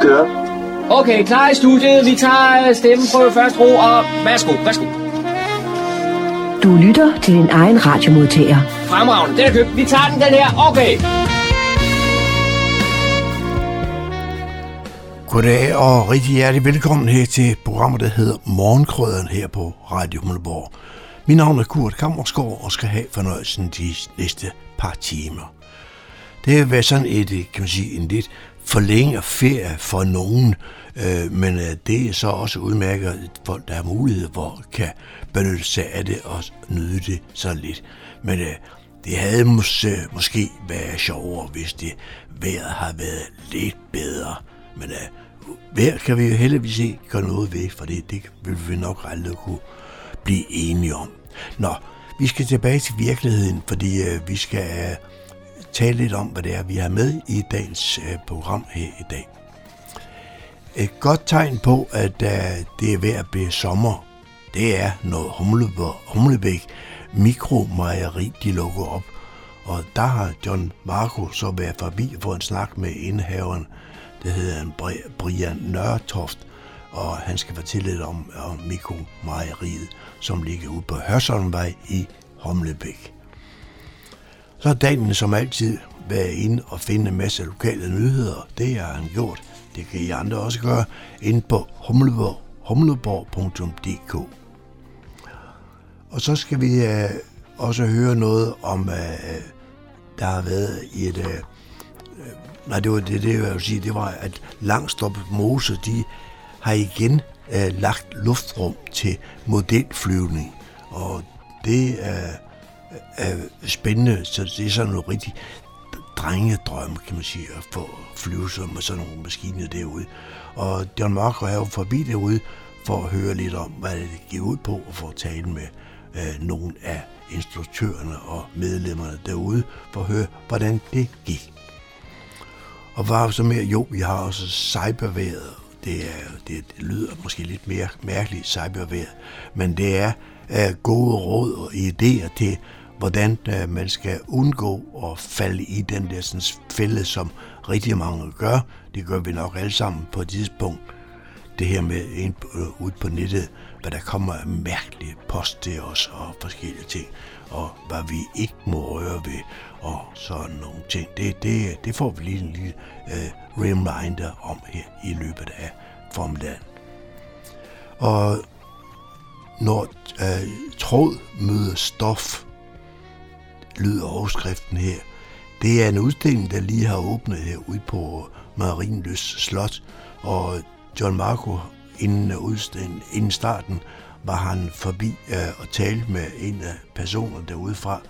kører. Okay, klar i studiet. Vi tager stemmeprøve først ro, og værsgo, værsgo. Du lytter til din egen radiomodtager. Fremragende, den er købt. Vi tager den, den her. Okay. Goddag og rigtig hjertelig velkommen her til programmet, der hedder Morgenkrøderen her på Radio Humleborg. Mit navn er Kurt Kammersgaard og skal have fornøjelsen de næste par timer. Det har været sådan et, kan man sige, en lidt forlænge ferie for nogen, øh, men øh, det er så også udmærket, at folk, der har mulighed for, kan benytte sig af det og nyde det så lidt. Men øh, det havde måske, øh, måske været sjovere, hvis det vejret har været lidt bedre. Men øh, vejr kan vi jo heldigvis ikke gøre noget ved, for det, det vil vi nok aldrig kunne blive enige om. Nå, vi skal tilbage til virkeligheden, fordi øh, vi skal øh, tale lidt om, hvad det er, vi har med i dagens øh, program her i dag. Et godt tegn på, at øh, det er ved at blive sommer, det er, når Humlebæk Mikromejeri de lukker op. Og der har John Marco så været forbi for en snak med indhaveren, det hedder Brian Nørtoft, og han skal fortælle lidt om, om Mikromejeriet, som ligger ude på Hørsholmvej i Humlebæk. Så har Daniel som altid været inde og finde en masse lokale nyheder. Det har han gjort. Det kan I andre også gøre inde på humleborg, humleborg.dk. Og så skal vi uh, også høre noget om, uh, der har været i et... Uh, nej, det var det, det jeg vil sige, det var, at Langstrup Mose, de har igen uh, lagt luftrum til modelflyvning. Og det er, er spændende, så det er sådan noget rigtig drengedrøm, kan man sige, at få flyve med sådan nogle maskiner derude. Og John Marco er jo forbi derude for at høre lidt om, hvad det giver ud på, og for at tale med øh, nogle af instruktørerne og medlemmerne derude, for at høre, hvordan det gik. Og var så mere, jo, vi har også cyberværet. Det, er, det, det lyder måske lidt mere mærkeligt, cyberværet, men det er uh, gode råd og idéer til, hvordan uh, man skal undgå at falde i den der sådan, fælde, som rigtig mange gør. Det gør vi nok alle sammen på et tidspunkt. Det her med ind, øh, ud på nettet, hvad der kommer af mærkelige post til os og forskellige ting, og hvad vi ikke må røre ved, og sådan nogle ting. Det, det, det får vi lige en lille øh, reminder om her i løbet af formiddagen. Og når øh, tråd møder stof, lyder overskriften her. Det er en udstilling, der lige har åbnet herude på Marienløs Slot, og John Marco inden udstillingen, inden starten, var han forbi øh, og talte med en af personerne derude fra,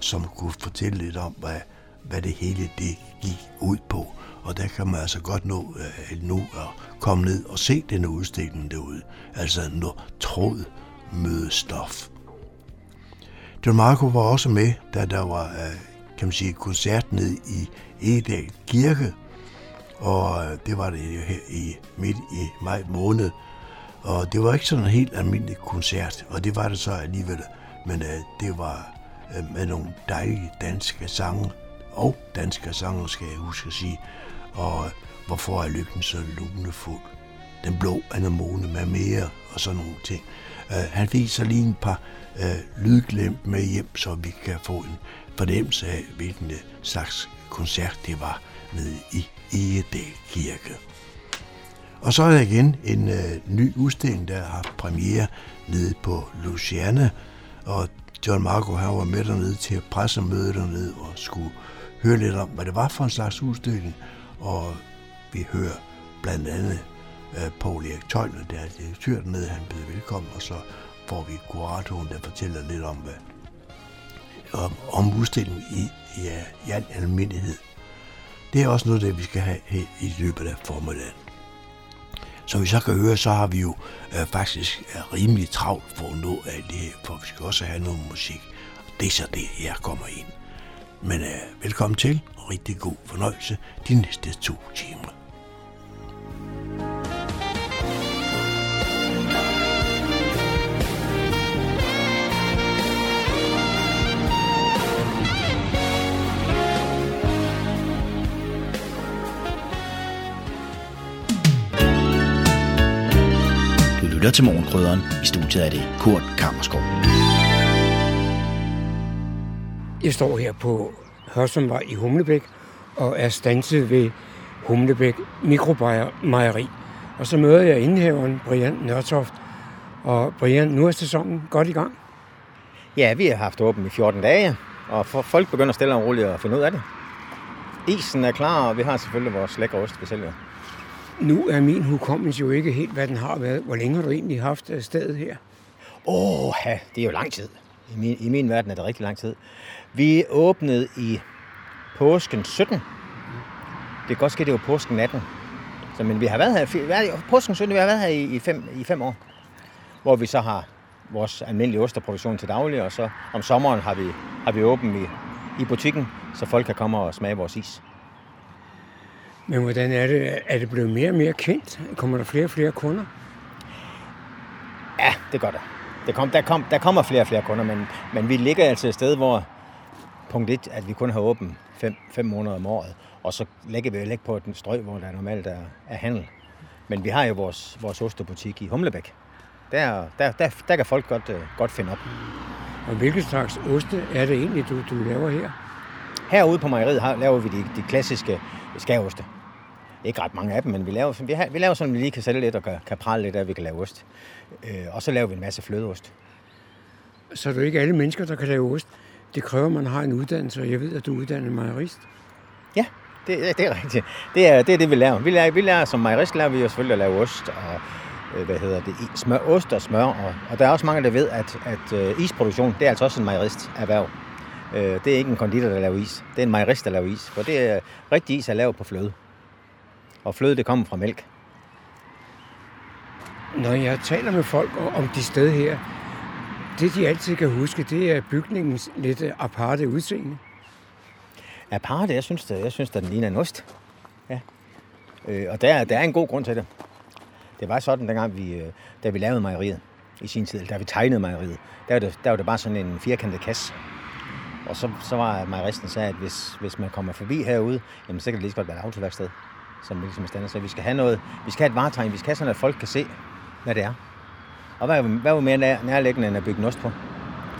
som kunne fortælle lidt om, hvad, hvad det hele det gik ud på. Og der kan man altså godt nå øh, nu at komme ned og se denne udstilling derude. Altså når tråd møder stof. John Marco var også med, da der var øh, kan man sige, koncert ned i Edal Kirke, og øh, det var det her i midt i maj måned. Og det var ikke sådan en helt almindelig koncert, og det var det så alligevel. Men øh, det var med nogle dejlige danske sange, og danske sange, skal jeg huske at sige. Og hvorfor er lykken så lunefuld? Den blå anemone med mere, og sådan nogle ting. Uh, han viser lige en par øh, lydglimt med hjem, så vi kan få en fornemmelse af, hvilken øh, slags koncert det var nede i Egedal Kirke. Og så er der igen en øh, ny udstilling, der har premiere nede på Luciana, og John Marco han var med dernede til at pressemøde dernede og skulle høre lidt om, hvad det var for en slags udstilling, og vi hører blandt andet øh, Paul Erik Tøjner, der er direktør dernede, han byder velkommen, og så får vi kuratoren, der fortæller lidt om, hvad, om, om udstillingen i, ja, i al almindelighed. Det er også noget, det vi skal have her i løbet af formiddagen. Som vi så kan høre, så har vi jo øh, faktisk er rimelig travlt for at nå alt det her, for vi skal også have noget musik. Og det er så det, jeg kommer ind. Men øh, velkommen til, og rigtig god fornøjelse de næste to timer. Lytter til Morgenkrydderen. I studiet er det Kurt Kammerskov. Jeg står her på Hørsumvej i Humlebæk og er stanset ved Humlebæk Mikrobryggeri. Og så møder jeg indhæveren Brian Nørtoft. Og Brian, nu er sæsonen godt i gang. Ja, vi har haft åben i 14 dage, og folk begynder stille og roligt at finde ud af det. Isen er klar, og vi har selvfølgelig vores lækre ost, vi sælger. Nu er min hukommelse jo ikke helt, hvad den har været. Hvor længe har du egentlig haft øh, stedet her? Åh, ja, det er jo lang tid. I min, I min verden er det rigtig lang tid. Vi åbnede i påsken 17. Det kan godt ske, det var påsken 18. Så, men vi har været her, påsken 17, vi har været her i, i, fem, i fem år. Hvor vi så har vores almindelige osterproduktion til daglig, og så om sommeren har vi, har vi åbent i, i butikken, så folk kan komme og smage vores is. Men hvordan er det? Er det blevet mere og mere kendt? Kommer der flere og flere kunder? Ja, det gør der. det kom, der, kom, der kommer flere og flere kunder, men, men vi ligger altså et sted, hvor punkt 1, at vi kun har åbent 5 måneder om året, og så lægger vi jo ikke på den strøg, hvor der normalt er, er handel. Men vi har jo vores, vores ostebutik i Humlebæk. Der, der, der, der kan folk godt, uh, godt finde op. Og hvilke slags oste er det egentlig, du, du laver her? Herude på mejeriet har, laver vi de, de klassiske skæroste. Ikke ret mange af dem, men vi laver, vi, har, vi laver sådan, at vi lige kan sælge lidt og kan, kan prale lidt af, at vi kan lave ost. Øh, og så laver vi en masse flødeost. Så er det ikke alle mennesker, der kan lave ost. Det kræver, at man har en uddannelse, og jeg ved, at du er uddannet mejerist. Ja, det, det er rigtigt. Det er, det er det, vi laver. Vi lærer, vi lærer som mejerist lærer vi jo selvfølgelig at lave ost, og øh, hvad hedder det, smør, ost og smør. Og, og der er også mange, der ved, at, at uh, isproduktion, det er altså også en mejerist erhverv. Uh, det er ikke en konditor, der laver is. Det er en mejerist, der laver is. For det er rigtig is, er lavet på fløde. Og fløde, det kommer fra mælk. Når jeg taler med folk om de steder her, det de altid kan huske, det er bygningens lidt aparte udseende. Aparte? Jeg synes, det, jeg synes, at den ligner en ost. Ja. Øh, og der, der er en god grund til det. Det var sådan, dengang vi, øh, da vi lavede mejeriet i sin tid, da vi tegnede mejeriet, der var det, der var det bare sådan en firkantet kasse. Og så, så var mejeristen sagde, at hvis, hvis man kommer forbi herude, jamen, så kan det lige så godt være et autoværksted, som ligesom er standard. Så vi skal have noget, vi skal have et varetegn, vi skal have sådan, at folk kan se, hvad det er. Og hvad, hvad var mere nær, nærliggende end at bygge en ost på?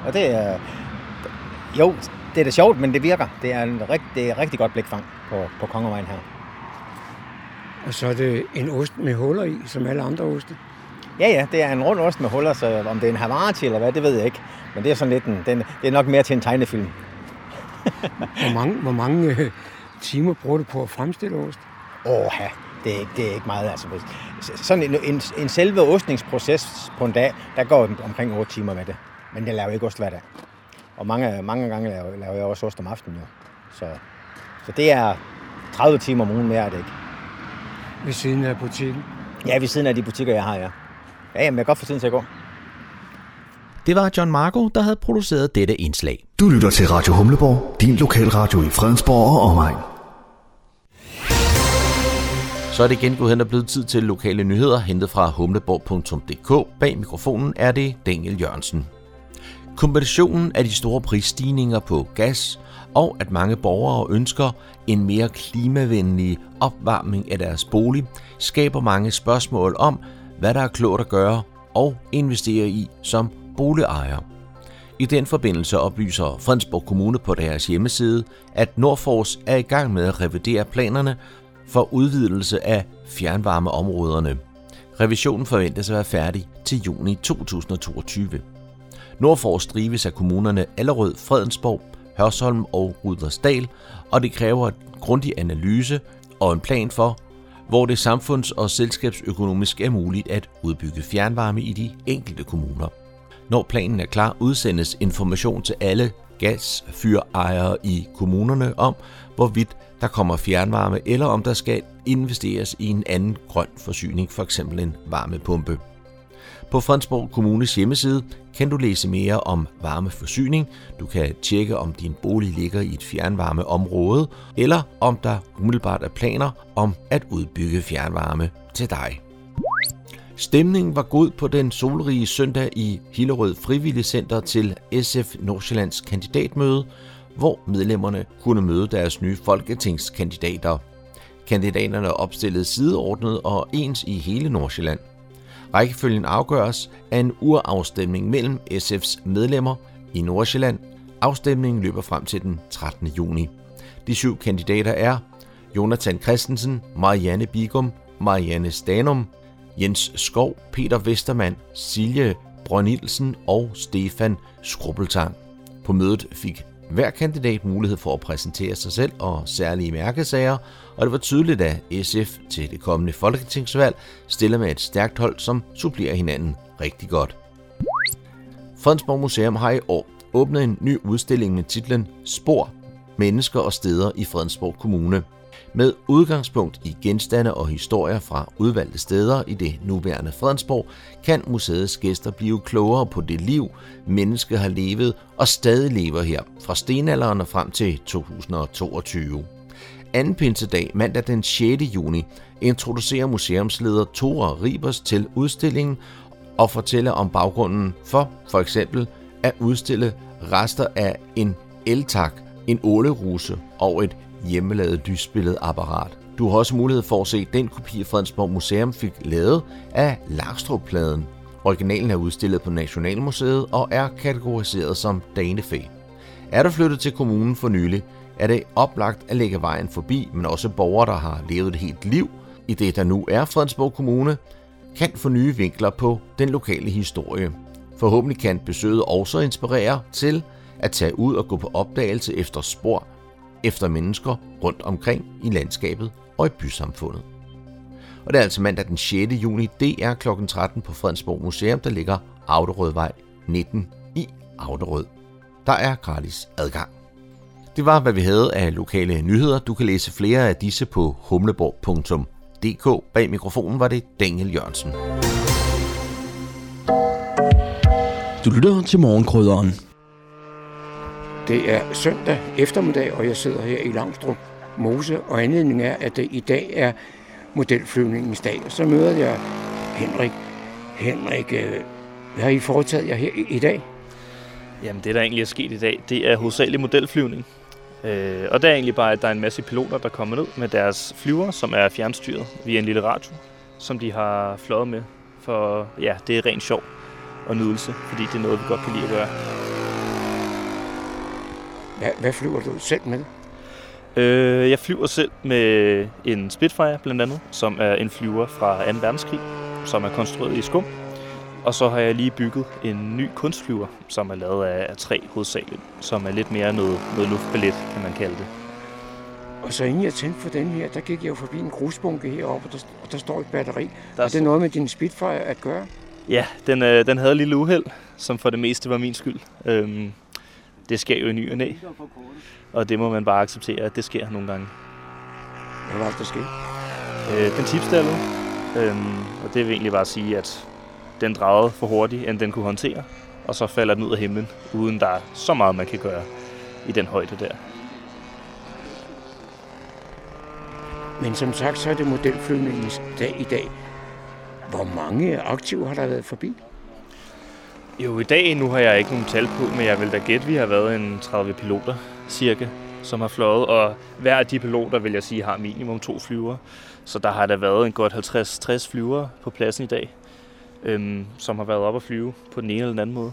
Og det er... Jo, det er da sjovt, men det virker. Det er en rigt, det er rigtig godt blikfang på, på Kongervejen her. Og så er det en ost med huller i, som alle andre oste? Ja, ja, det er en rund ost med huller, så om det er en Havarti eller hvad, det ved jeg ikke. Men det er sådan lidt en, den, det er nok mere til en tegnefilm. hvor mange, hvor mange øh, timer bruger du på at fremstille ost? Åh, ja, det er, ikke, det er ikke meget. Altså, sådan en, en, en selve ostningsproces på en dag, der går omkring 8 timer med det. Men jeg laver ikke ost hver dag. Og mange, mange gange laver, laver jeg også ost om aftenen. Jo. Så, så det er 30 timer om ugen mere, er det ikke. Ved siden af butikken? Ja, ved siden af de butikker, jeg har, ja. Ja, jamen, jeg kan godt få tiden til at gå. Det var John Marco, der havde produceret dette indslag. Du lytter til Radio Humleborg, din lokalradio i Fredensborg og omegn. Så er det igen gået hen og blevet tid til lokale nyheder, hentet fra humleborg.dk. Bag mikrofonen er det Daniel Jørgensen. Kombinationen af de store prisstigninger på gas og at mange borgere ønsker en mere klimavenlig opvarmning af deres bolig, skaber mange spørgsmål om, hvad der er klogt at gøre og investere i som boligejer. I den forbindelse oplyser Fredensborg Kommune på deres hjemmeside, at Nordfors er i gang med at revidere planerne for udvidelse af fjernvarmeområderne. Revisionen forventes at være færdig til juni 2022. Nordfors drives af kommunerne Allerød, Fredensborg, Hørsholm og Rudersdal, og det kræver en grundig analyse og en plan for, hvor det samfunds- og selskabsøkonomisk er muligt at udbygge fjernvarme i de enkelte kommuner. Når planen er klar, udsendes information til alle gasfyrejere i kommunerne om, hvorvidt der kommer fjernvarme, eller om der skal investeres i en anden grøn forsyning, f.eks. en varmepumpe. På Fredensborg Kommunes hjemmeside kan du læse mere om varmeforsyning. Du kan tjekke, om din bolig ligger i et fjernvarmeområde, eller om der umiddelbart er planer om at udbygge fjernvarme til dig. Stemningen var god på den solrige søndag i Hillerød Frivilligcenter til SF Nordsjællands kandidatmøde, hvor medlemmerne kunne møde deres nye folketingskandidater. Kandidaterne opstillede sideordnet og ens i hele Nordsjælland. Rækkefølgen afgøres af en urafstemning mellem SF's medlemmer i Nordsjælland. Afstemningen løber frem til den 13. juni. De syv kandidater er Jonathan Christensen, Marianne Bigum, Marianne Stanum, Jens Skov, Peter Vestermand, Silje Brønilsen og Stefan Skrubbeltang. På mødet fik hver kandidat mulighed for at præsentere sig selv og særlige mærkesager, og det var tydeligt, at SF til det kommende folketingsvalg stiller med et stærkt hold, som supplerer hinanden rigtig godt. Fredensborg Museum har i år åbnet en ny udstilling med titlen Spor, mennesker og steder i Fredensborg Kommune. Med udgangspunkt i genstande og historier fra udvalgte steder i det nuværende Fredensborg, kan museets gæster blive klogere på det liv, mennesket har levet og stadig lever her fra stenalderen og frem til 2022. Anden pinsedag, mandag den 6. juni, introducerer museumsleder Tore Ribers til udstillingen og fortæller om baggrunden for for eksempel at udstille rester af en eltak, en åleruse og et hjemmelavet lysbilledapparat. Du har også mulighed for at se den kopi, Fredensborg Museum fik lavet af Lagstrup-pladen. Originalen er udstillet på Nationalmuseet og er kategoriseret som danefæ. Er du flyttet til kommunen for nylig, er det oplagt at lægge vejen forbi, men også borgere, der har levet et helt liv i det, der nu er Fredensborg Kommune, kan få nye vinkler på den lokale historie. Forhåbentlig kan besøget også inspirere til at tage ud og gå på opdagelse efter spor efter mennesker rundt omkring i landskabet og i bysamfundet. Og det er altså mandag den 6. juni. Det er kl. 13 på Fredensborg Museum, der ligger Auderødvej 19 i Auderød. Der er gratis adgang. Det var, hvad vi havde af lokale nyheder. Du kan læse flere af disse på humleborg.dk. Bag mikrofonen var det Daniel Jørgensen. Du lytter til morgenkrydderen. Det er søndag eftermiddag, og jeg sidder her i Langstrup Mose, og anledningen er, at det i dag er modelflyvningens dag. Og så møder jeg Henrik. Henrik, øh, hvad har I foretaget jer her i dag? Jamen det, der egentlig er sket i dag, det er hovedsageligt modelflyvning. Øh, og det er egentlig bare, at der er en masse piloter, der kommer ned med deres flyver, som er fjernstyret via en lille radio, som de har fløjet med. For ja, det er rent sjov og nydelse, fordi det er noget, vi godt kan lide at gøre. Hvad, hvad flyver du selv med? Øh, jeg flyver selv med en Spitfire blandt andet, som er en flyver fra 2. verdenskrig, som er konstrueret i skum. Og så har jeg lige bygget en ny kunstflyver, som er lavet af træ hovedsageligt, som er lidt mere noget, noget luftballet, kan man kalde det. Og så inden jeg tændte for den her, der gik jeg jo forbi en grusbunke heroppe, og der, og der står et batteri. Der er det noget med din Spitfire at gøre? Ja, den, øh, den havde et lille uheld, som for det meste var min skyld. Øhm, det sker jo i ny og næ. Og det må man bare acceptere, at det sker nogle gange. Hvad var det, der skete? Øh, den tipstallede. Øhm, og det vil egentlig bare sige, at den drejede for hurtigt, end den kunne håndtere. Og så falder den ud af himlen, uden der er så meget, man kan gøre i den højde der. Men som sagt, så er det modelflyvningens dag i dag. Hvor mange aktive har der været forbi? Jo, i dag nu har jeg ikke nogen tal på, men jeg vil da gætte, vi har været en 30 piloter cirka, som har fløjet, og hver af de piloter, vil jeg sige, har minimum to flyver. Så der har der været en godt 50-60 flyver på pladsen i dag, øhm, som har været op at flyve på den ene eller den anden måde.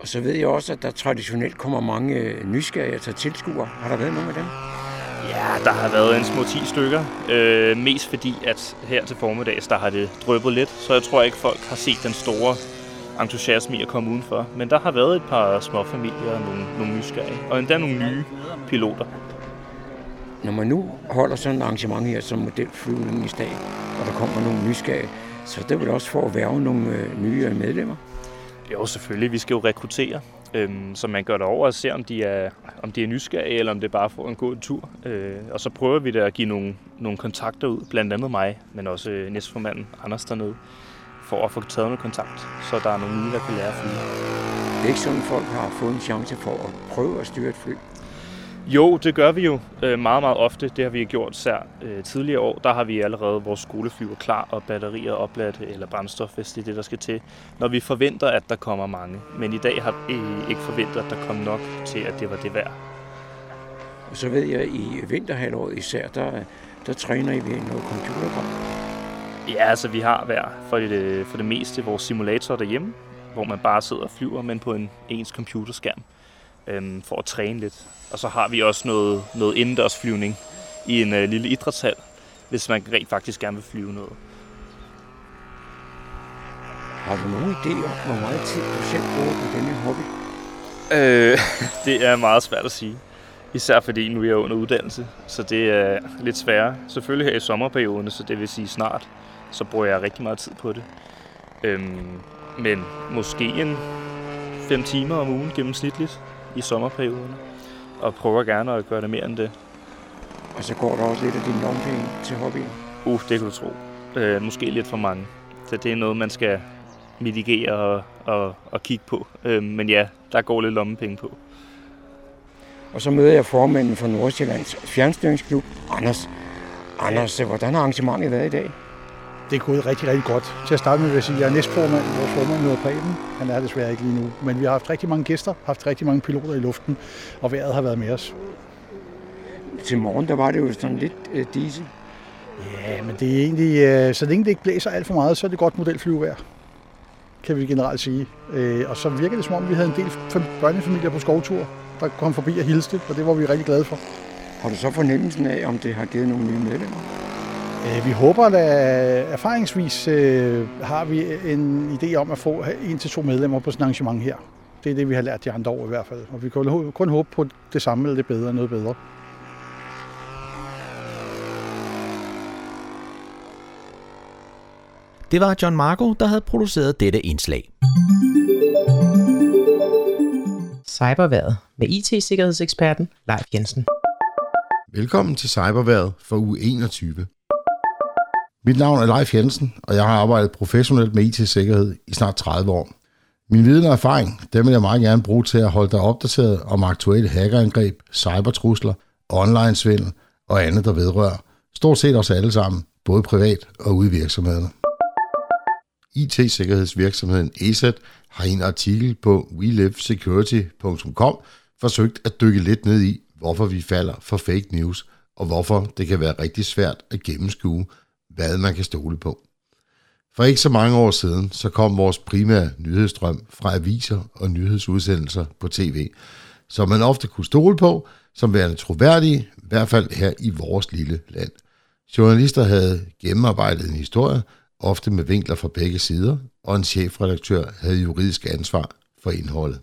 Og så ved jeg også, at der traditionelt kommer mange øh, nysgerrige til tilskuere. Har der været nogle af dem? Ja, der har været en små 10 stykker. Øh, mest fordi, at her til formiddags, der har det drøbet lidt. Så jeg tror ikke, folk har set den store entusiasme i at komme udenfor. Men der har været et par små familier og nogle, nogle nysgerrige. Og endda nogle nye piloter. Når man nu holder sådan et arrangement her som modelflyvning i dag, og der kommer nogle nysgerrige, så det vil også for at værve nogle øh, nye medlemmer. Jo, selvfølgelig. Vi skal jo rekruttere, øhm, så man gør det over og ser, om de er, om de er nysgerrige, eller om det bare for en god tur. Øh, og så prøver vi da at give nogle, nogle kontakter ud, blandt andet mig, men også øh, næstformanden Anders dernede, for at få taget noget kontakt, så der er nogle nye, der kan lære at flyve. Det er ikke sådan, folk har fået en chance for at prøve at styre et fly. Jo, det gør vi jo øh, meget, meget ofte. Det har vi gjort sær øh, tidligere år. Der har vi allerede vores skoleflyver klar, og batterier opladt, eller brændstof, hvis det er det, der skal til. Når vi forventer, at der kommer mange. Men i dag har vi ikke forventet, at der kom nok til, at det var det værd. Og så ved jeg, at i vinterhalvåret især, der, der træner I ved noget computerprogram. Ja, altså vi har hver for det, for det meste vores simulator derhjemme, hvor man bare sidder og flyver, men på en ens computerskærm øhm, for at træne lidt. Og så har vi også noget, noget indendørs flyvning i en øh, lille idrætshal, hvis man rent faktisk gerne vil flyve noget. Har du nogen idé om, hvor meget tid du selv bruger på denne hobby? Øh, det er meget svært at sige. Især fordi nu er jeg under uddannelse, så det er lidt sværere. Selvfølgelig her i sommerperioden, så det vil sige snart, så bruger jeg rigtig meget tid på det. Øhm, men måske en 5 timer om ugen gennemsnitligt i sommerperioden. Og prøver gerne at gøre det mere end det. Og så går der også lidt af din lommepenge til hobbyen. Uh, det kan du tro. Øh, måske lidt for mange. Så det er noget, man skal mitigere og, og, og kigge på. Øh, men ja, der går lidt lommepenge på. Og så møder jeg formanden for Nordsjællands fjernstyringsklub, Anders. Anders, hvordan har arrangementet været i dag? Det er gået rigtig, rigtig godt. Til at starte med vil jeg sige, at jeg er næstformand. Vores formand hedder Preben. Han er desværre ikke lige nu. Men vi har haft rigtig mange gæster, haft rigtig mange piloter i luften, og vejret har været med os. Til morgen, der var det jo sådan lidt uh, diesel. Ja, men det er egentlig, uh, så længe det ikke blæser alt for meget, så er det godt modelflyvevejr kan vi generelt sige. Øh, og så virker det som om, vi havde en del børnefamilier på skovtur, der kom forbi og hilste, og det var vi rigtig glade for. Har du så fornemmelsen af, om det har givet nogle nye medlemmer? Øh, vi håber, at erfaringsvis øh, har vi en idé om at få en til to medlemmer på sådan et arrangement her. Det er det, vi har lært de andre år i hvert fald. Og vi kan kun håbe på det samme eller det bedre, noget bedre. Det var John Marco, der havde produceret dette indslag. Cyberværet med IT-sikkerhedseksperten Leif Jensen. Velkommen til Cyberværet for uge 21. Mit navn er Leif Jensen, og jeg har arbejdet professionelt med IT-sikkerhed i snart 30 år. Min viden og erfaring, dem vil jeg meget gerne bruge til at holde dig opdateret om aktuelle hackerangreb, cybertrusler, online-svindel og andet, der vedrører. Stort set os alle sammen, både privat og ude i virksomhederne. IT-sikkerhedsvirksomheden ESET har i en artikel på welivesecurity.com forsøgt at dykke lidt ned i, hvorfor vi falder for fake news, og hvorfor det kan være rigtig svært at gennemskue, hvad man kan stole på. For ikke så mange år siden, så kom vores primære nyhedsstrøm fra aviser og nyhedsudsendelser på tv, som man ofte kunne stole på, som værende troværdige, i hvert fald her i vores lille land. Journalister havde gennemarbejdet en historie, ofte med vinkler fra begge sider, og en chefredaktør havde juridisk ansvar for indholdet.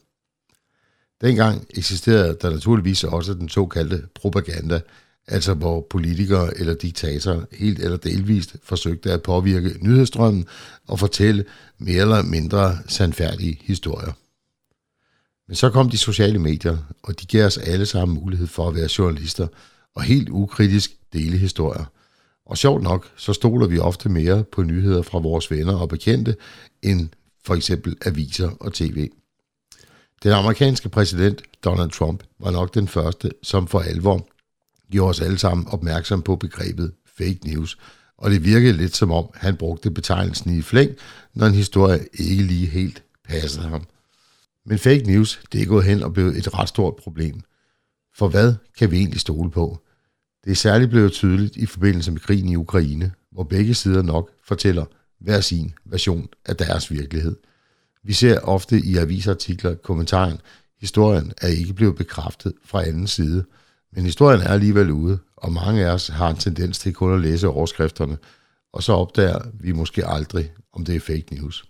Dengang eksisterede der naturligvis også den såkaldte propaganda, altså hvor politikere eller diktatorer helt eller delvist forsøgte at påvirke nyhedsstrømmen og fortælle mere eller mindre sandfærdige historier. Men så kom de sociale medier, og de gav os alle sammen mulighed for at være journalister og helt ukritisk dele historier – og sjovt nok, så stoler vi ofte mere på nyheder fra vores venner og bekendte, end for eksempel aviser og tv. Den amerikanske præsident Donald Trump var nok den første, som for alvor gjorde os alle sammen opmærksom på begrebet fake news, og det virkede lidt som om, han brugte betegnelsen i flæng, når en historie ikke lige helt passede ham. Men fake news, det er gået hen og blevet et ret stort problem. For hvad kan vi egentlig stole på? Det er særligt blevet tydeligt i forbindelse med krigen i Ukraine, hvor begge sider nok fortæller hver sin version af deres virkelighed. Vi ser ofte i avisartikler kommentaren, historien er ikke blevet bekræftet fra anden side, men historien er alligevel ude, og mange af os har en tendens til kun at læse overskrifterne, og så opdager vi måske aldrig, om det er fake news.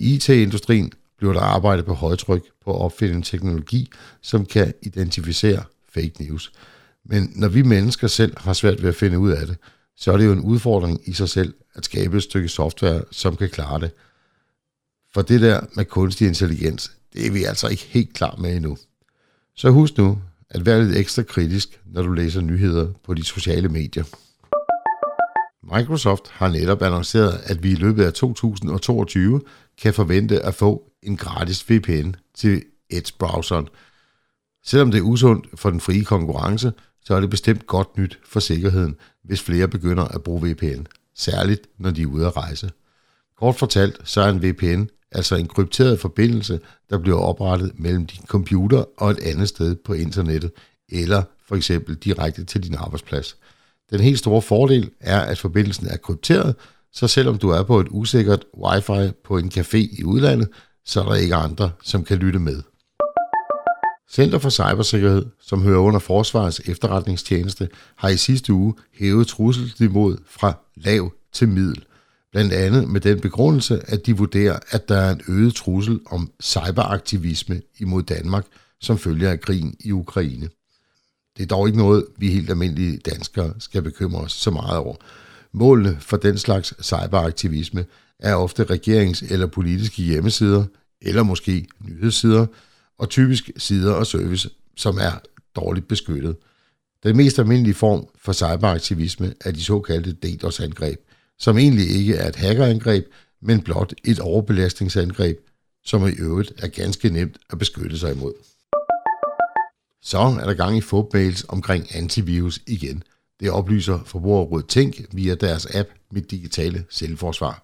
I IT-industrien bliver der arbejdet på højtryk på at opfinde en teknologi, som kan identificere fake news – men når vi mennesker selv har svært ved at finde ud af det, så er det jo en udfordring i sig selv at skabe et stykke software, som kan klare det. For det der med kunstig intelligens, det er vi altså ikke helt klar med endnu. Så husk nu at være lidt ekstra kritisk, når du læser nyheder på de sociale medier. Microsoft har netop annonceret, at vi i løbet af 2022 kan forvente at få en gratis VPN til Edge-browseren. Selvom det er usundt for den frie konkurrence, så er det bestemt godt nyt for sikkerheden, hvis flere begynder at bruge VPN, særligt når de er ude at rejse. Kort fortalt, så er en VPN altså en krypteret forbindelse, der bliver oprettet mellem din computer og et andet sted på internettet, eller for eksempel direkte til din arbejdsplads. Den helt store fordel er, at forbindelsen er krypteret, så selvom du er på et usikkert wifi på en café i udlandet, så er der ikke andre, som kan lytte med. Center for Cybersikkerhed, som hører under Forsvarets efterretningstjeneste, har i sidste uge hævet trusselsniveauet fra lav til middel. Blandt andet med den begrundelse, at de vurderer, at der er en øget trussel om cyberaktivisme imod Danmark, som følger af krigen i Ukraine. Det er dog ikke noget, vi helt almindelige danskere skal bekymre os så meget over. Målene for den slags cyberaktivisme er ofte regerings- eller politiske hjemmesider, eller måske nyhedssider, og typisk sider og service, som er dårligt beskyttet. Den mest almindelige form for cyberaktivisme er de såkaldte DDoS-angreb, som egentlig ikke er et hackerangreb, men blot et overbelastningsangreb, som i øvrigt er ganske nemt at beskytte sig imod. Så er der gang i fodmails omkring antivirus igen. Det oplyser Forbrugerrådet Tænk via deres app Mit Digitale Selvforsvar.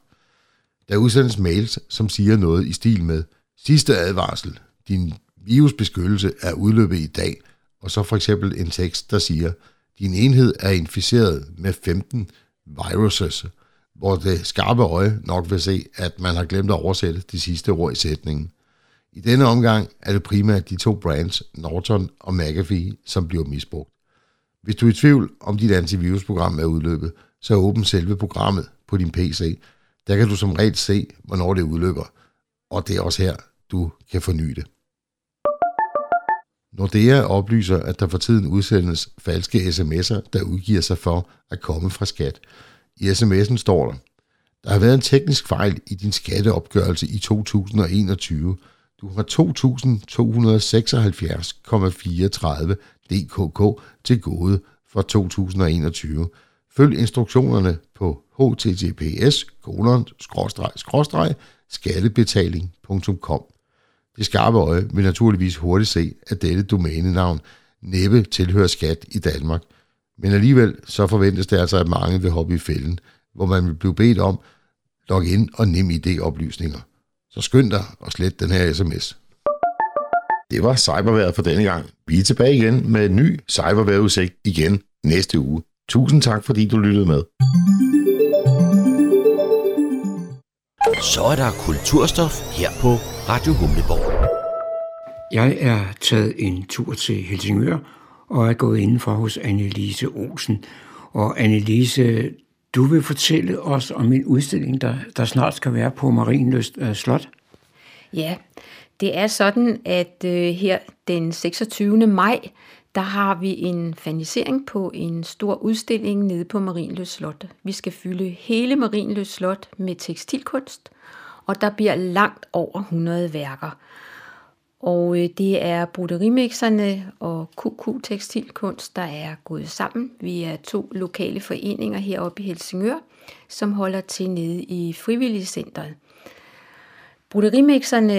Der udsendes mails, som siger noget i stil med Sidste advarsel, din virusbeskyttelse er udløbet i dag, og så for eksempel en tekst, der siger, din enhed er inficeret med 15 viruses, hvor det skarpe øje nok vil se, at man har glemt at oversætte de sidste ord i sætningen. I denne omgang er det primært de to brands, Norton og McAfee, som bliver misbrugt. Hvis du er i tvivl om dit antivirusprogram er udløbet, så åbn selve programmet på din PC. Der kan du som regel se, hvornår det udløber, og det er også her, du kan forny det. Nordea oplyser, at der for tiden udsendes falske sms'er, der udgiver sig for at komme fra skat. I sms'en står der, der har været en teknisk fejl i din skatteopgørelse i 2021. Du har 2.276,34 DKK til gode for 2021. Følg instruktionerne på https skattebetaling.com. Det skarpe øje vil naturligvis hurtigt se, at dette domænenavn næppe tilhører skat i Danmark. Men alligevel så forventes det altså, at mange vil hoppe i fælden, hvor man vil blive bedt om log ind og nem ID-oplysninger. Så skynd dig og slet den her sms. Det var cyberværet for denne gang. Vi er tilbage igen med en ny cyberværetudsigt igen næste uge. Tusind tak, fordi du lyttede med. Så er der kulturstof her på Radio Humleborg. Jeg er taget en tur til Helsingør og er gået indenfor hos Annelise Olsen. Og Annelise, du vil fortælle os om en udstilling, der, der snart skal være på Marienløst øh, Slot. Ja, det er sådan, at øh, her den 26. maj, der har vi en fanisering på en stor udstilling nede på Marienløs Slot. Vi skal fylde hele Marienløs Slot med tekstilkunst, og der bliver langt over 100 værker. Og øh, det er broderimmixerne og QQ Tekstilkunst, der er gået sammen. Vi er to lokale foreninger heroppe i Helsingør, som holder til nede i frivilligcentret. Broderimmixerne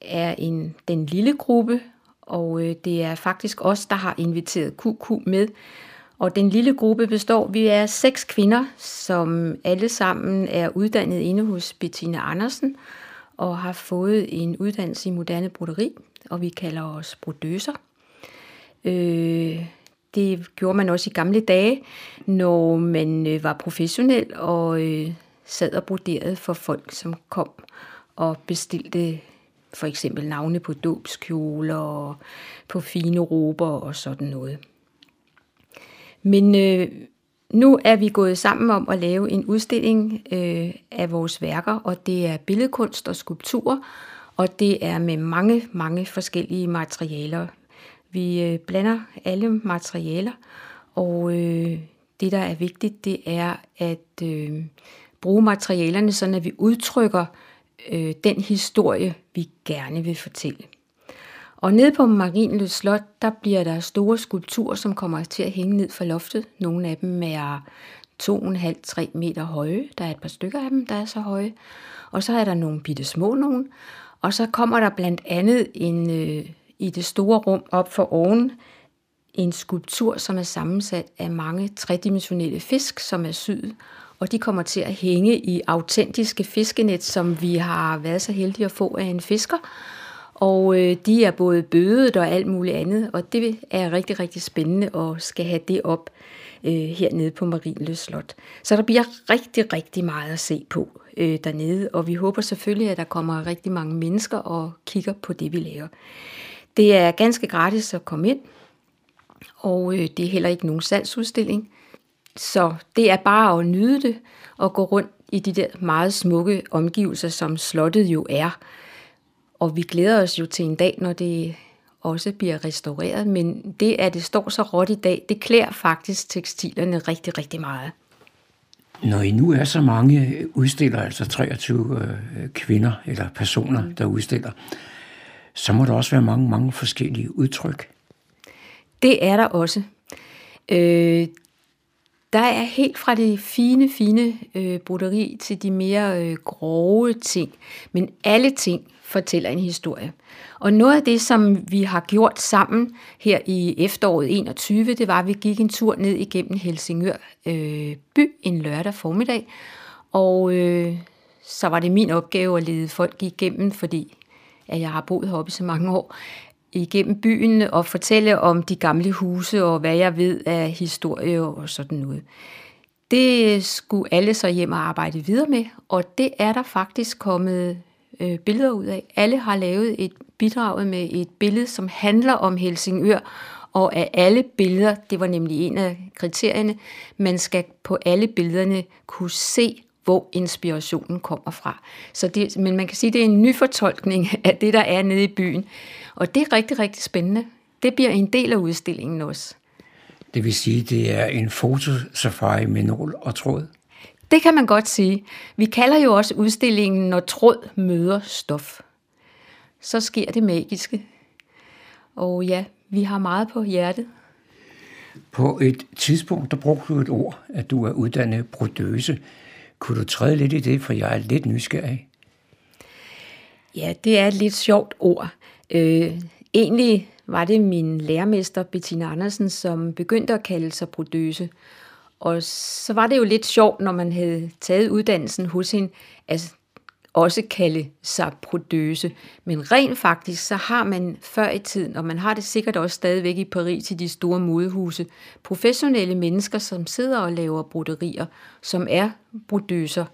er en, den lille gruppe, og øh, det er faktisk os, der har inviteret QQ med. Og den lille gruppe består, vi er seks kvinder, som alle sammen er uddannet inde hos Bettina Andersen, og har fået en uddannelse i moderne broderi, og vi kalder os brodøser. Øh, det gjorde man også i gamle dage, når man øh, var professionel og øh, sad og broderede for folk, som kom og bestilte for eksempel navne på dåbskjoler og på fine råber og sådan noget. Men øh, nu er vi gået sammen om at lave en udstilling øh, af vores værker, og det er billedkunst og skulptur, og det er med mange, mange forskellige materialer. Vi øh, blander alle materialer, og øh, det, der er vigtigt, det er at øh, bruge materialerne, så at vi udtrykker øh, den historie, vi gerne vil fortælle. Og nede på Marienløs Slot, der bliver der store skulpturer, som kommer til at hænge ned fra loftet. Nogle af dem er 2,5-3 meter høje. Der er et par stykker af dem, der er så høje. Og så er der nogle bitte små nogen. Og så kommer der blandt andet en, øh, i det store rum op for oven en skulptur, som er sammensat af mange tredimensionelle fisk, som er syet. Og de kommer til at hænge i autentiske fiskenet, som vi har været så heldige at få af en fisker og øh, de er både bødet og alt muligt andet, og det er rigtig, rigtig spændende og skal have det op øh, hernede på Marienløs Slot. Så der bliver rigtig, rigtig meget at se på øh, dernede, og vi håber selvfølgelig, at der kommer rigtig mange mennesker og kigger på det, vi laver. Det er ganske gratis at komme ind, og øh, det er heller ikke nogen salgsudstilling. Så det er bare at nyde det og gå rundt i de der meget smukke omgivelser, som slottet jo er. Og vi glæder os jo til en dag, når det også bliver restaureret, men det, at det står så råt i dag, det klæder faktisk tekstilerne rigtig, rigtig meget. Når I nu er så mange udstillere, altså 23 øh, kvinder eller personer, mm. der udstiller, så må der også være mange, mange forskellige udtryk. Det er der også. Øh, der er helt fra det fine, fine øh, broderi til de mere øh, grove ting, men alle ting fortæller en historie. Og noget af det, som vi har gjort sammen her i efteråret 21, det var, at vi gik en tur ned igennem Helsingør øh, by en lørdag formiddag, og øh, så var det min opgave at lede folk igennem, fordi at jeg har boet heroppe i så mange år, igennem byen og fortælle om de gamle huse og hvad jeg ved af historie og sådan noget. Det skulle alle så hjem og arbejde videre med, og det er der faktisk kommet øh, billeder ud af. Alle har lavet et bidrag med et billede, som handler om Helsingør, og af alle billeder, det var nemlig en af kriterierne, man skal på alle billederne kunne se, hvor inspirationen kommer fra. Så det, men man kan sige, at det er en ny fortolkning af det, der er nede i byen. Og det er rigtig, rigtig spændende. Det bliver en del af udstillingen også. Det vil sige, at det er en fotosafari med nål og tråd? Det kan man godt sige. Vi kalder jo også udstillingen, når tråd møder stof. Så sker det magiske. Og ja, vi har meget på hjertet. På et tidspunkt, der brugte du et ord, at du er uddannet brodøse. Kunne du træde lidt i det, for jeg er lidt nysgerrig? Ja, det er et lidt sjovt ord. Øh, egentlig var det min lærermester Bettina Andersen, som begyndte at kalde sig brodøse. Og så var det jo lidt sjovt, når man havde taget uddannelsen hos hende, at også kalde sig prodøse. Men rent faktisk, så har man før i tiden, og man har det sikkert også stadigvæk i Paris i de store modehuse, professionelle mennesker, som sidder og laver broderier, som er brodøser.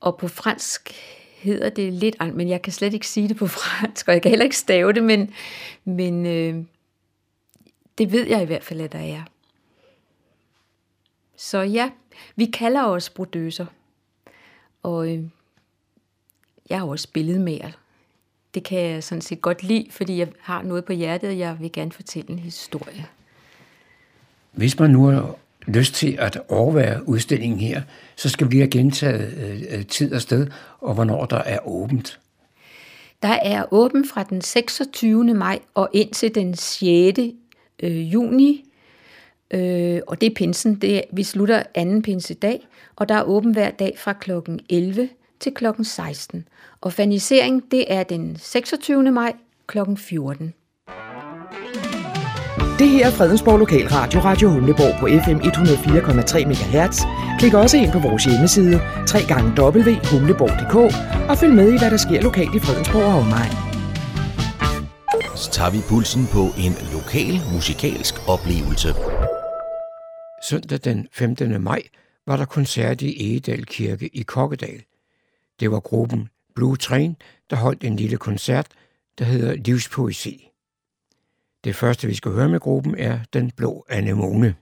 Og på fransk hedder det lidt andet, men jeg kan slet ikke sige det på fransk, og jeg kan heller ikke stave det, men, men øh, det ved jeg i hvert fald, at der er. Så ja, vi kalder os brodøser. Og øh, jeg har også billedmager. Det kan jeg sådan set godt lide, fordi jeg har noget på hjertet, og jeg vil gerne fortælle en historie. Hvis man nu har lyst til at overvære udstillingen her, så skal vi lige have gentaget øh, øh, tid og sted, og hvornår der er åbent. Der er åbent fra den 26. maj og indtil den 6. Øh, juni øh, og det er pinsen. Det er, vi slutter anden pinsedag, og der er åben hver dag fra kl. 11 til kl. 16. Og fanisering, det er den 26. maj kl. 14. Det her er Fredensborg Lokalradio, Radio Humleborg på FM 104,3 MHz. Klik også ind på vores hjemmeside, www.humleborg.dk og følg med i, hvad der sker lokalt i Fredensborg og omegn. Så tager vi pulsen på en lokal musikalsk oplevelse. Søndag den 15. maj var der koncert i Egedal Kirke i Kokkedal. Det var gruppen Blue Train, der holdt en lille koncert, der hedder Livspoesi. Det første, vi skal høre med gruppen, er Den Blå Anemone.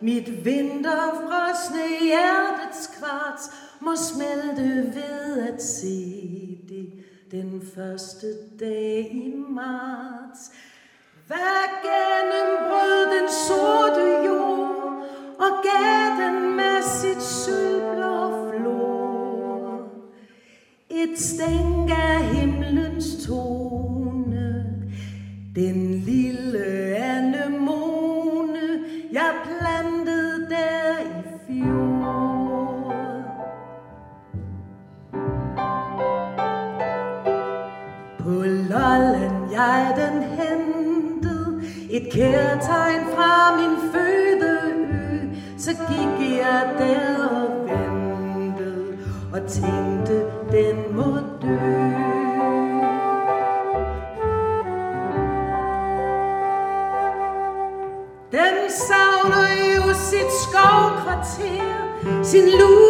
Mit vinterfrosne hjertets kvarts må smelte ved at se det den første dag i marts. Hvad gennembrød den sorte jord og gav den med sit sølvblå flor. Et stænk af himlens tone, den lille dig den hentet, et kærtegn fra min fødeø, så gik jeg der og ventede, og tænkte, den må dø. Den savner jo sit skovkvarter, sin lue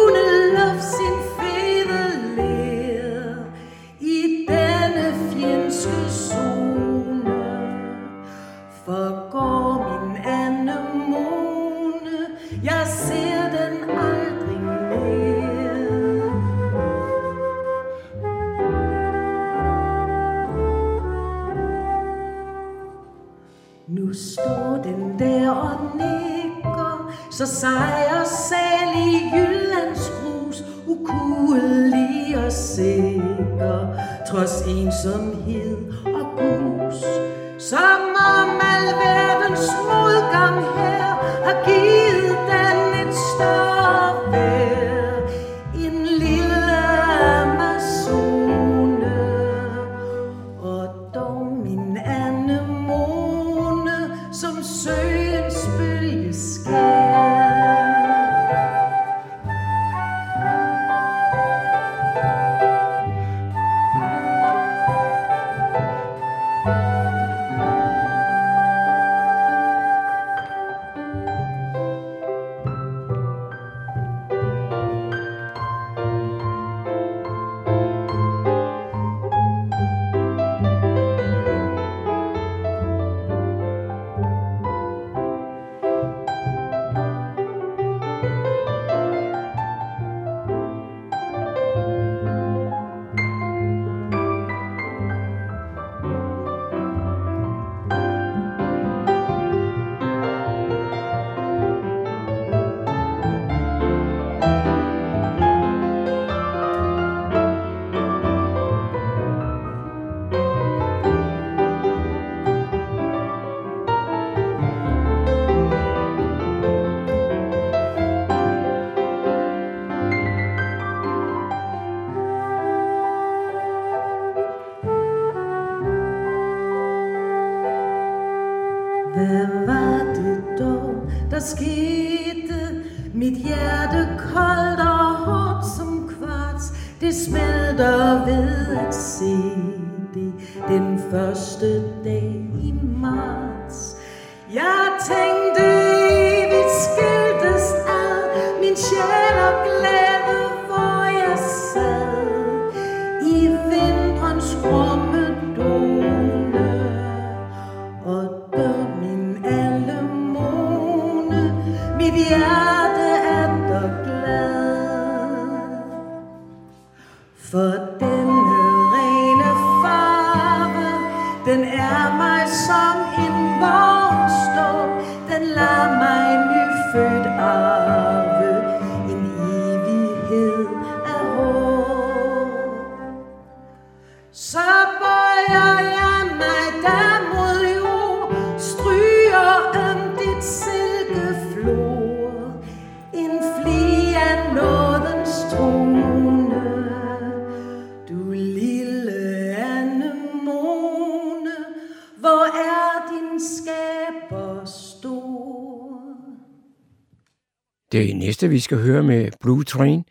næste, vi skal høre med Blue Train,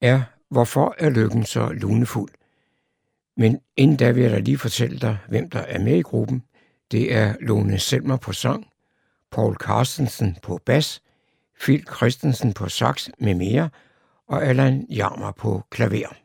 er, hvorfor er lykken så lunefuld? Men inden da vil jeg da lige fortælle dig, hvem der er med i gruppen. Det er Lone Selmer på sang, Paul Carstensen på bas, Phil Christensen på sax med mere, og Allan Jammer på klaver.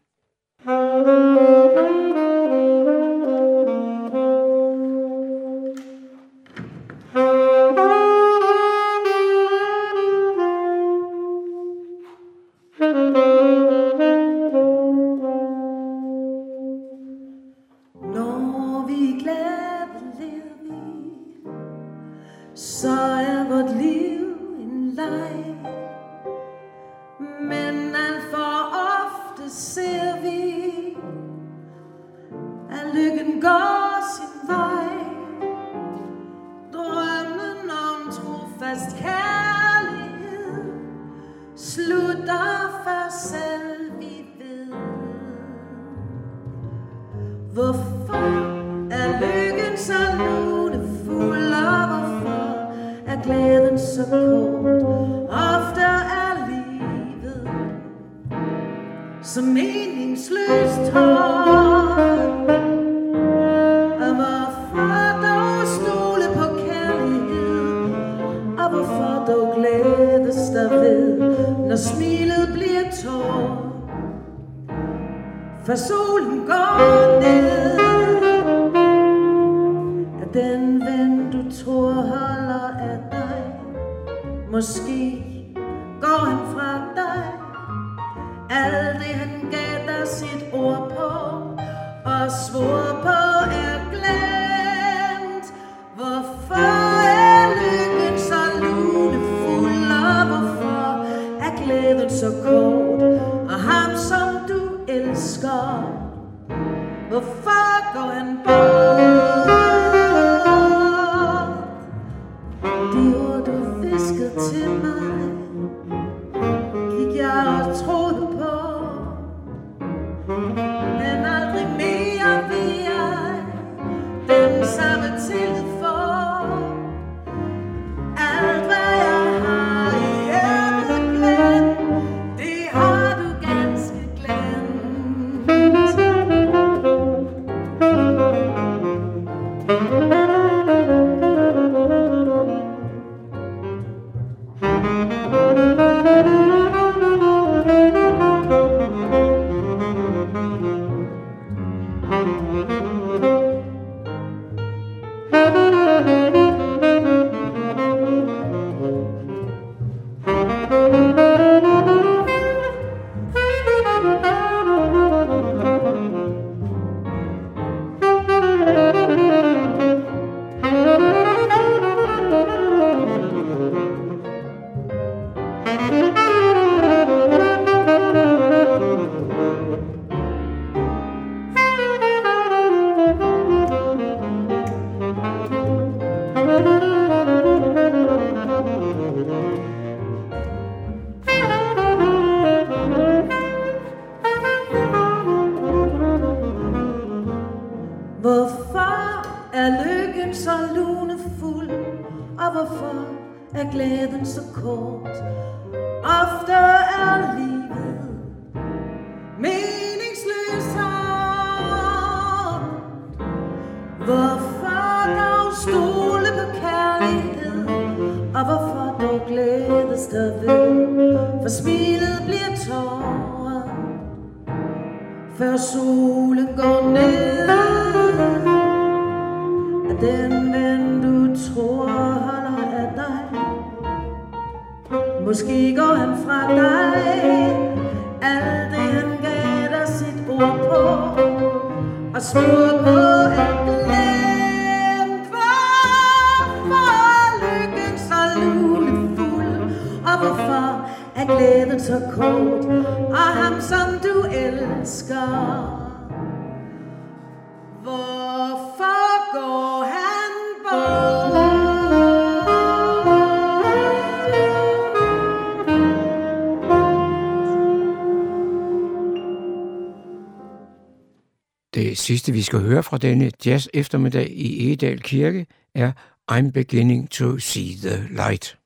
sidste, vi skal høre fra denne jazz eftermiddag i Egedal Kirke, er I'm Beginning to See the Light.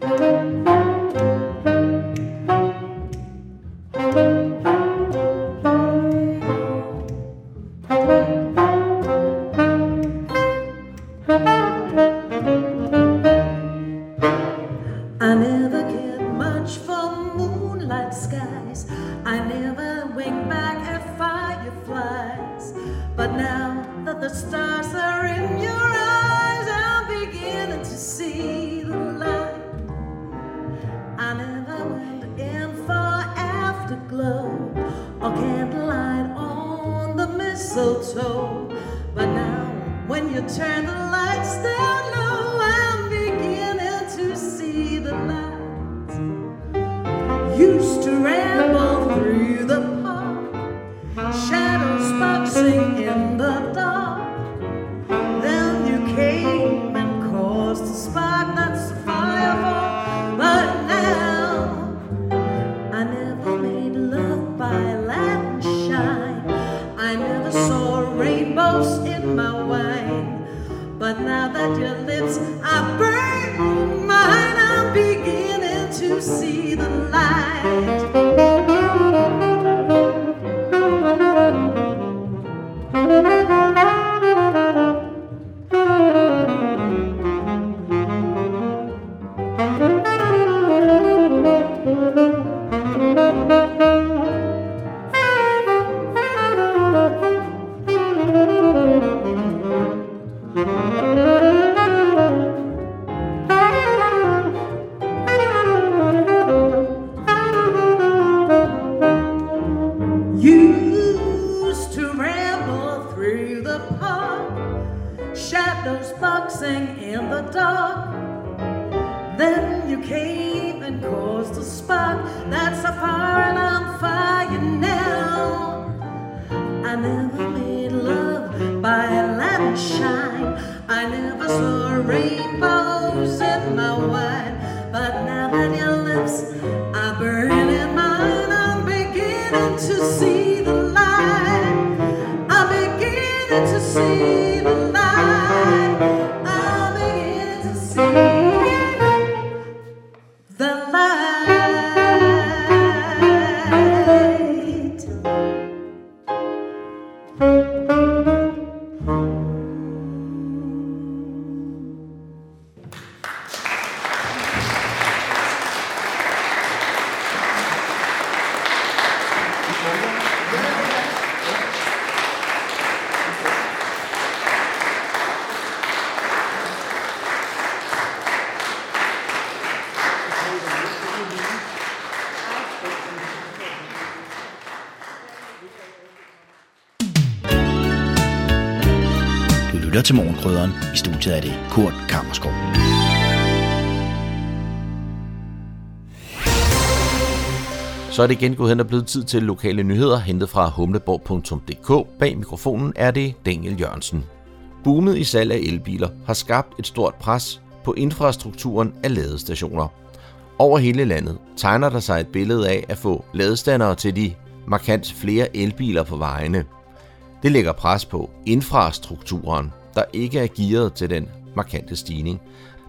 thank you lytter til Morgenkrydderen. I studiet er det Kurt Kammerskov. Så er det igen gået hen og blevet tid til lokale nyheder, hentet fra humleborg.dk. Bag mikrofonen er det Daniel Jørgensen. Boomet i salg af elbiler har skabt et stort pres på infrastrukturen af ladestationer. Over hele landet tegner der sig et billede af at få ladestandere til de markant flere elbiler på vejene. Det lægger pres på infrastrukturen, der ikke er gearet til den markante stigning.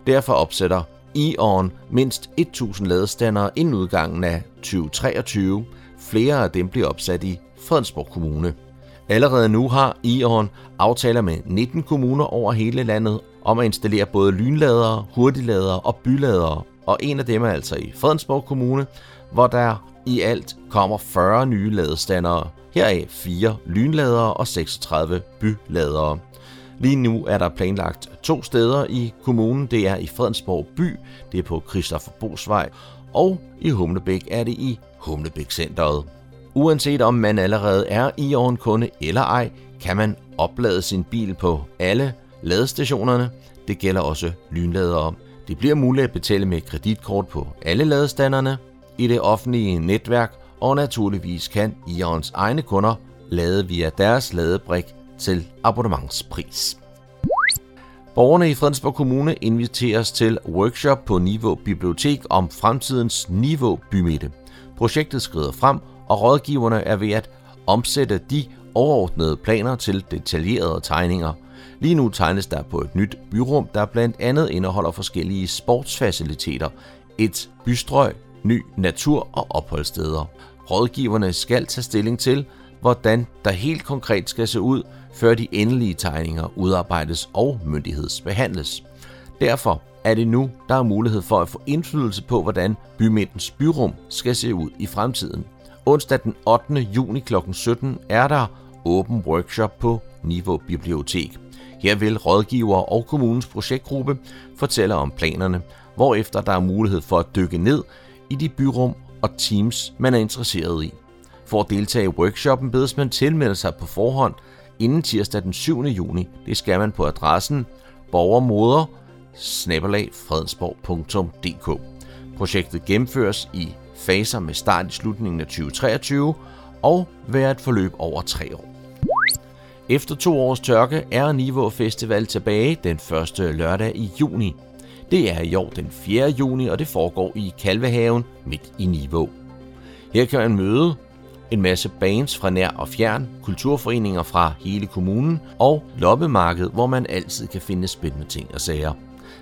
Derfor opsætter E.ON mindst 1000 ladestandere inden udgangen af 2023. Flere af dem bliver opsat i Fredensborg Kommune. Allerede nu har E.ON aftaler med 19 kommuner over hele landet om at installere både lynladere, hurtigladere og byladere, og en af dem er altså i Fredensborg Kommune, hvor der i alt kommer 40 nye ladestandere, heraf 4 lynladere og 36 byladere. Lige nu er der planlagt to steder i kommunen. Det er i Fredensborg by, det er på Christoffer Bosvej, og i Humlebæk er det i Humlebæk Centeret. Uanset om man allerede er i kunde eller ej, kan man oplade sin bil på alle ladestationerne. Det gælder også lynladere. Det bliver muligt at betale med kreditkort på alle ladestanderne i det offentlige netværk, og naturligvis kan Ions egne kunder lade via deres ladebrik til abonnementspris. Borgerne i Fredensborg Kommune inviteres til workshop på Niveau Bibliotek om fremtidens Niveau Bymidte. Projektet skrider frem, og rådgiverne er ved at omsætte de overordnede planer til detaljerede tegninger. Lige nu tegnes der på et nyt byrum, der blandt andet indeholder forskellige sportsfaciliteter, et bystrøg, ny natur og opholdssteder. Rådgiverne skal tage stilling til, hvordan der helt konkret skal se ud, før de endelige tegninger udarbejdes og myndighedsbehandles. Derfor er det nu, der er mulighed for at få indflydelse på, hvordan bymidtens byrum skal se ud i fremtiden. Onsdag den 8. juni kl. 17 er der åben workshop på Niveau Bibliotek. Her vil rådgivere og kommunens projektgruppe fortælle om planerne, hvorefter der er mulighed for at dykke ned i de byrum og teams, man er interesseret i. For at deltage i workshoppen bedes man tilmelde sig på forhånd inden tirsdag den 7. juni. Det skal man på adressen borgermoder fredensborg.dk. Projektet gennemføres i faser med start i slutningen af 2023 og være et forløb over tre år. Efter to års tørke er Niveau Festival tilbage den første lørdag i juni. Det er i år den 4. juni, og det foregår i Kalvehaven midt i Niveau. Her kan man møde en masse bands fra nær og fjern, kulturforeninger fra hele kommunen og loppemarked, hvor man altid kan finde spændende ting og sager.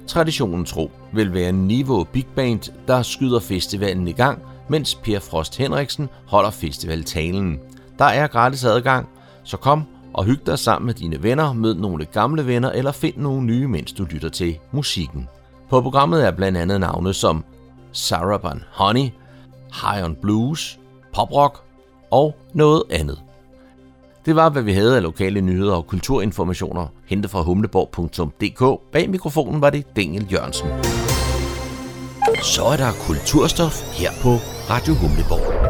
Traditionen tro vil være Niveau Big Band, der skyder festivalen i gang, mens Per Frost Henriksen holder festivaltalen. Der er gratis adgang, så kom og hyg dig sammen med dine venner, mød nogle gamle venner eller find nogle nye, mens du lytter til musikken. På programmet er blandt andet navne som Saraban Honey, High on Blues, Poprock og noget andet. Det var, hvad vi havde af lokale nyheder og kulturinformationer, hentet fra humleborg.dk. Bag mikrofonen var det Daniel Jørgensen. Så er der kulturstof her på Radio Humleborg.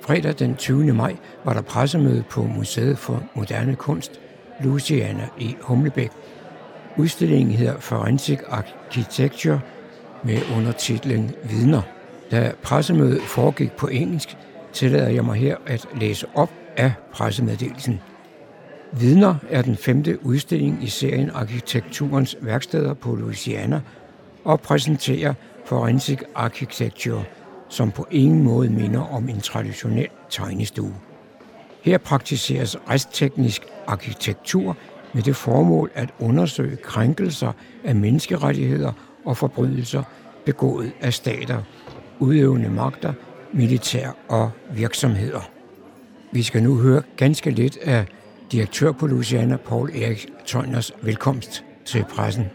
Fredag den 20. maj var der pressemøde på Museet for Moderne Kunst, Louisiana i Humlebæk. Udstillingen hedder Forensic Architecture med undertitlen Vidner. Da pressemødet foregik på engelsk, tillader jeg mig her at læse op af pressemeddelelsen. Vidner er den femte udstilling i serien Arkitekturens værksteder på Louisiana og præsenterer Forensic Architecture, som på ingen måde minder om en traditionel tegnestue. Her praktiseres retsteknisk arkitektur med det formål at undersøge krænkelser af menneskerettigheder og forbrydelser begået af stater, udøvende magter, militær og virksomheder. Vi skal nu høre ganske lidt af direktør på Louisiana, Paul Erik Tøjners velkomst til pressen.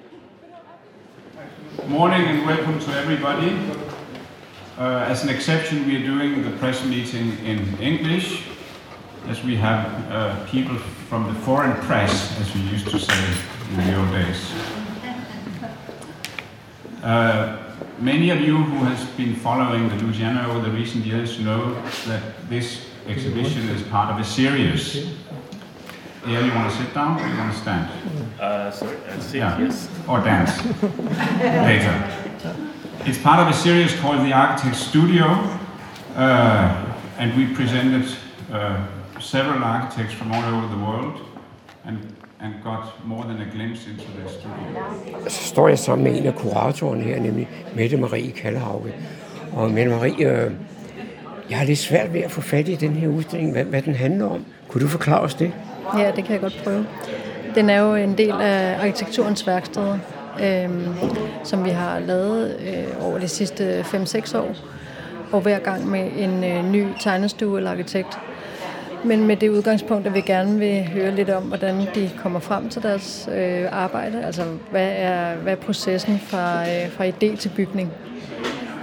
Morning and welcome to everybody. Uh, as an exception, we are doing the press meeting in English, as we have uh, people from the foreign press, as we used to say in the old days. Uh, many of you who has been following the Louisiana over the recent years know that this exhibition is part of a series. Yeah, you want to sit down or you want to stand? Uh, sorry, uh, sit, Yeah. yes. Or dance later. It's part of a series called The Architect Studio, uh, and we presented uh, several architects from all over the world and, and got more than a glimpse into their studio. Så står jeg sammen med en af kuratorerne her, nemlig Mette Marie Kallehauge. Og Mette Marie, øh, jeg har lidt svært ved at få fat i den her udstilling, hvad, hvad den handler om. Kunne du forklare os det? Ja, det kan jeg godt prøve. Den er jo en del af arkitekturens værksteder, øhm, som vi har lavet øh, over de sidste 5-6 år. Og hver gang med en øh, ny tegnestue eller arkitekt. Men med det udgangspunkt, at vi gerne vil høre lidt om, hvordan de kommer frem til deres øh, arbejde. Altså, hvad er, hvad er processen fra, øh, fra idé til bygning?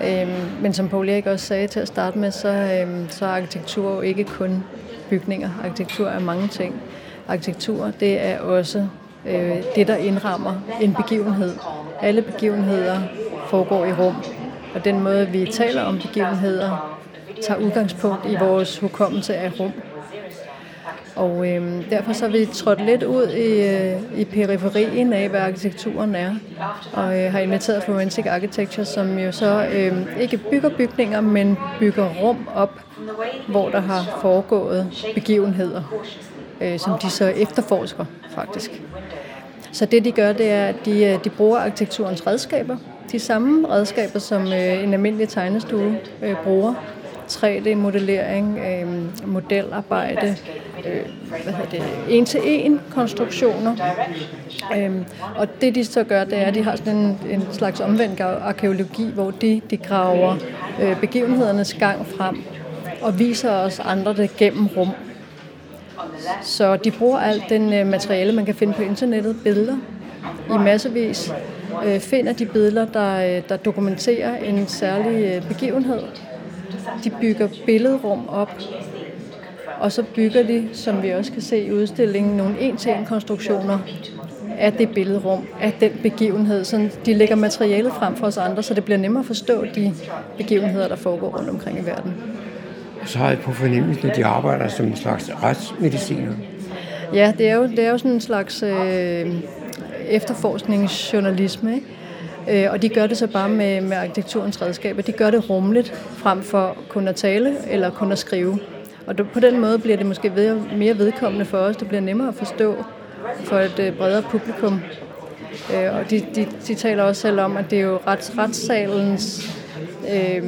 Øhm, men som Paul Erik også sagde til at starte med, så, øhm, så er arkitektur jo ikke kun bygninger. Arkitektur er mange ting. Arkitektur, det er også øh, det, der indrammer en begivenhed. Alle begivenheder foregår i rum. Og den måde, vi taler om begivenheder, tager udgangspunkt i vores hukommelse af rum. Og øh, derfor så er vi trådt lidt ud i, øh, i periferien af, hvad arkitekturen er. Og øh, har inviteret Forensic Architecture, som jo så øh, ikke bygger bygninger, men bygger rum op, hvor der har foregået begivenheder, øh, som de så efterforsker faktisk. Så det de gør, det er, at de, øh, de bruger arkitekturens redskaber. De samme redskaber, som øh, en almindelig tegnestue øh, bruger. 3D-modellering, øh, modelarbejde, øh, hvad hedder det, en-til-en konstruktioner. Øh, og det de så gør, det er, at de har sådan en, en slags omvendt arkeologi, hvor de, de graver øh, begivenhedernes gang frem og viser os andre det gennem rum. Så de bruger alt den øh, materiale, man kan finde på internettet, billeder i massevis, øh, finder de billeder, der, øh, der dokumenterer en særlig øh, begivenhed. De bygger billedrum op, og så bygger de, som vi også kan se i udstillingen, nogle en-til-en konstruktioner af det billedrum, af den begivenhed. Så de lægger materialet frem for os andre, så det bliver nemmere at forstå de begivenheder, der foregår rundt omkring i verden. Så har jeg på fornemmelsen, at de arbejder som en slags retsmediciner. Ja, det er jo, det er jo sådan en slags øh, efterforskningsjournalisme, ikke? Øh, og de gør det så bare med, med arkitekturens redskaber. De gør det rumligt, frem for kun at tale eller kun at skrive. Og på den måde bliver det måske mere vedkommende for os. Det bliver nemmere at forstå for et øh, bredere publikum. Øh, og de, de, de taler også selv om, at det er jo rets, retssalens øh,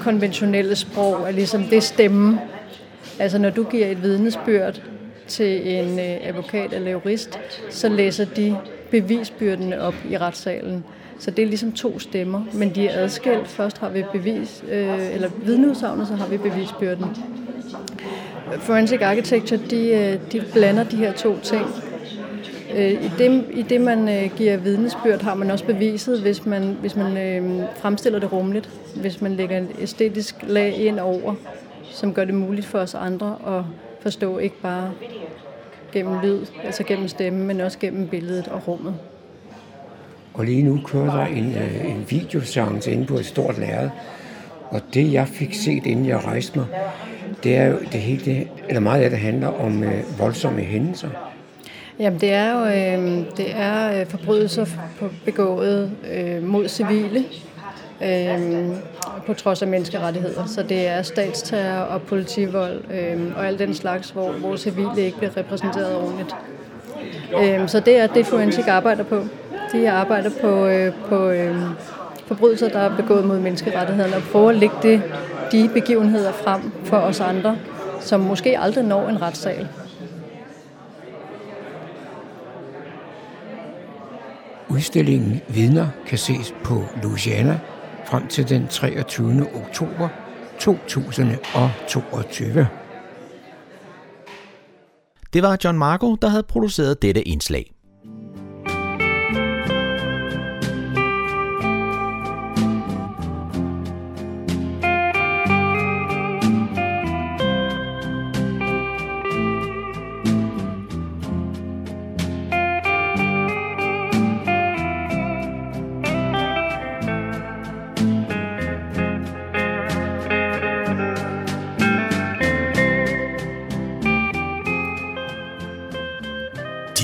konventionelle sprog er ligesom det stemme. Altså når du giver et vidnesbyrd til en øh, advokat eller jurist, så læser de bevisbyrdene op i retssalen. Så det er ligesom to stemmer, men de er adskilt. Først har vi bevis, øh, eller vidneudsagnet, så har vi bevisbyrden. Forensic Architecture, de, øh, de blander de her to ting. Øh, I det, I det man øh, giver vidnesbyrd, har man også beviset, hvis man, hvis man øh, fremstiller det rumligt. Hvis man lægger et æstetisk lag ind over, som gør det muligt for os andre at forstå ikke bare gennem lyd, altså gennem stemme, men også gennem billedet og rummet. Og lige nu kører der en, øh, en videoseance inde på et stort lærred. Og det, jeg fik set, inden jeg rejste mig, det er jo det hele, eller meget af det handler om øh, voldsomme hændelser. Jamen, det er jo øh, det er øh, forbrydelser begået øh, mod civile, øh, på trods af menneskerettigheder. Så det er statsterror og politivold øh, og alt den slags, hvor, hvor civile ikke bliver repræsenteret ordentligt. Øh, så det er det, Forensic arbejder på. De arbejder på, øh, på øh, forbrydelser, der er begået mod menneskerettighederne, og prøver at lægge det, de begivenheder frem for os andre, som måske aldrig når en retssal. Udstillingen Vidner kan ses på Louisiana frem til den 23. oktober 2022. Det var John Marco, der havde produceret dette indslag.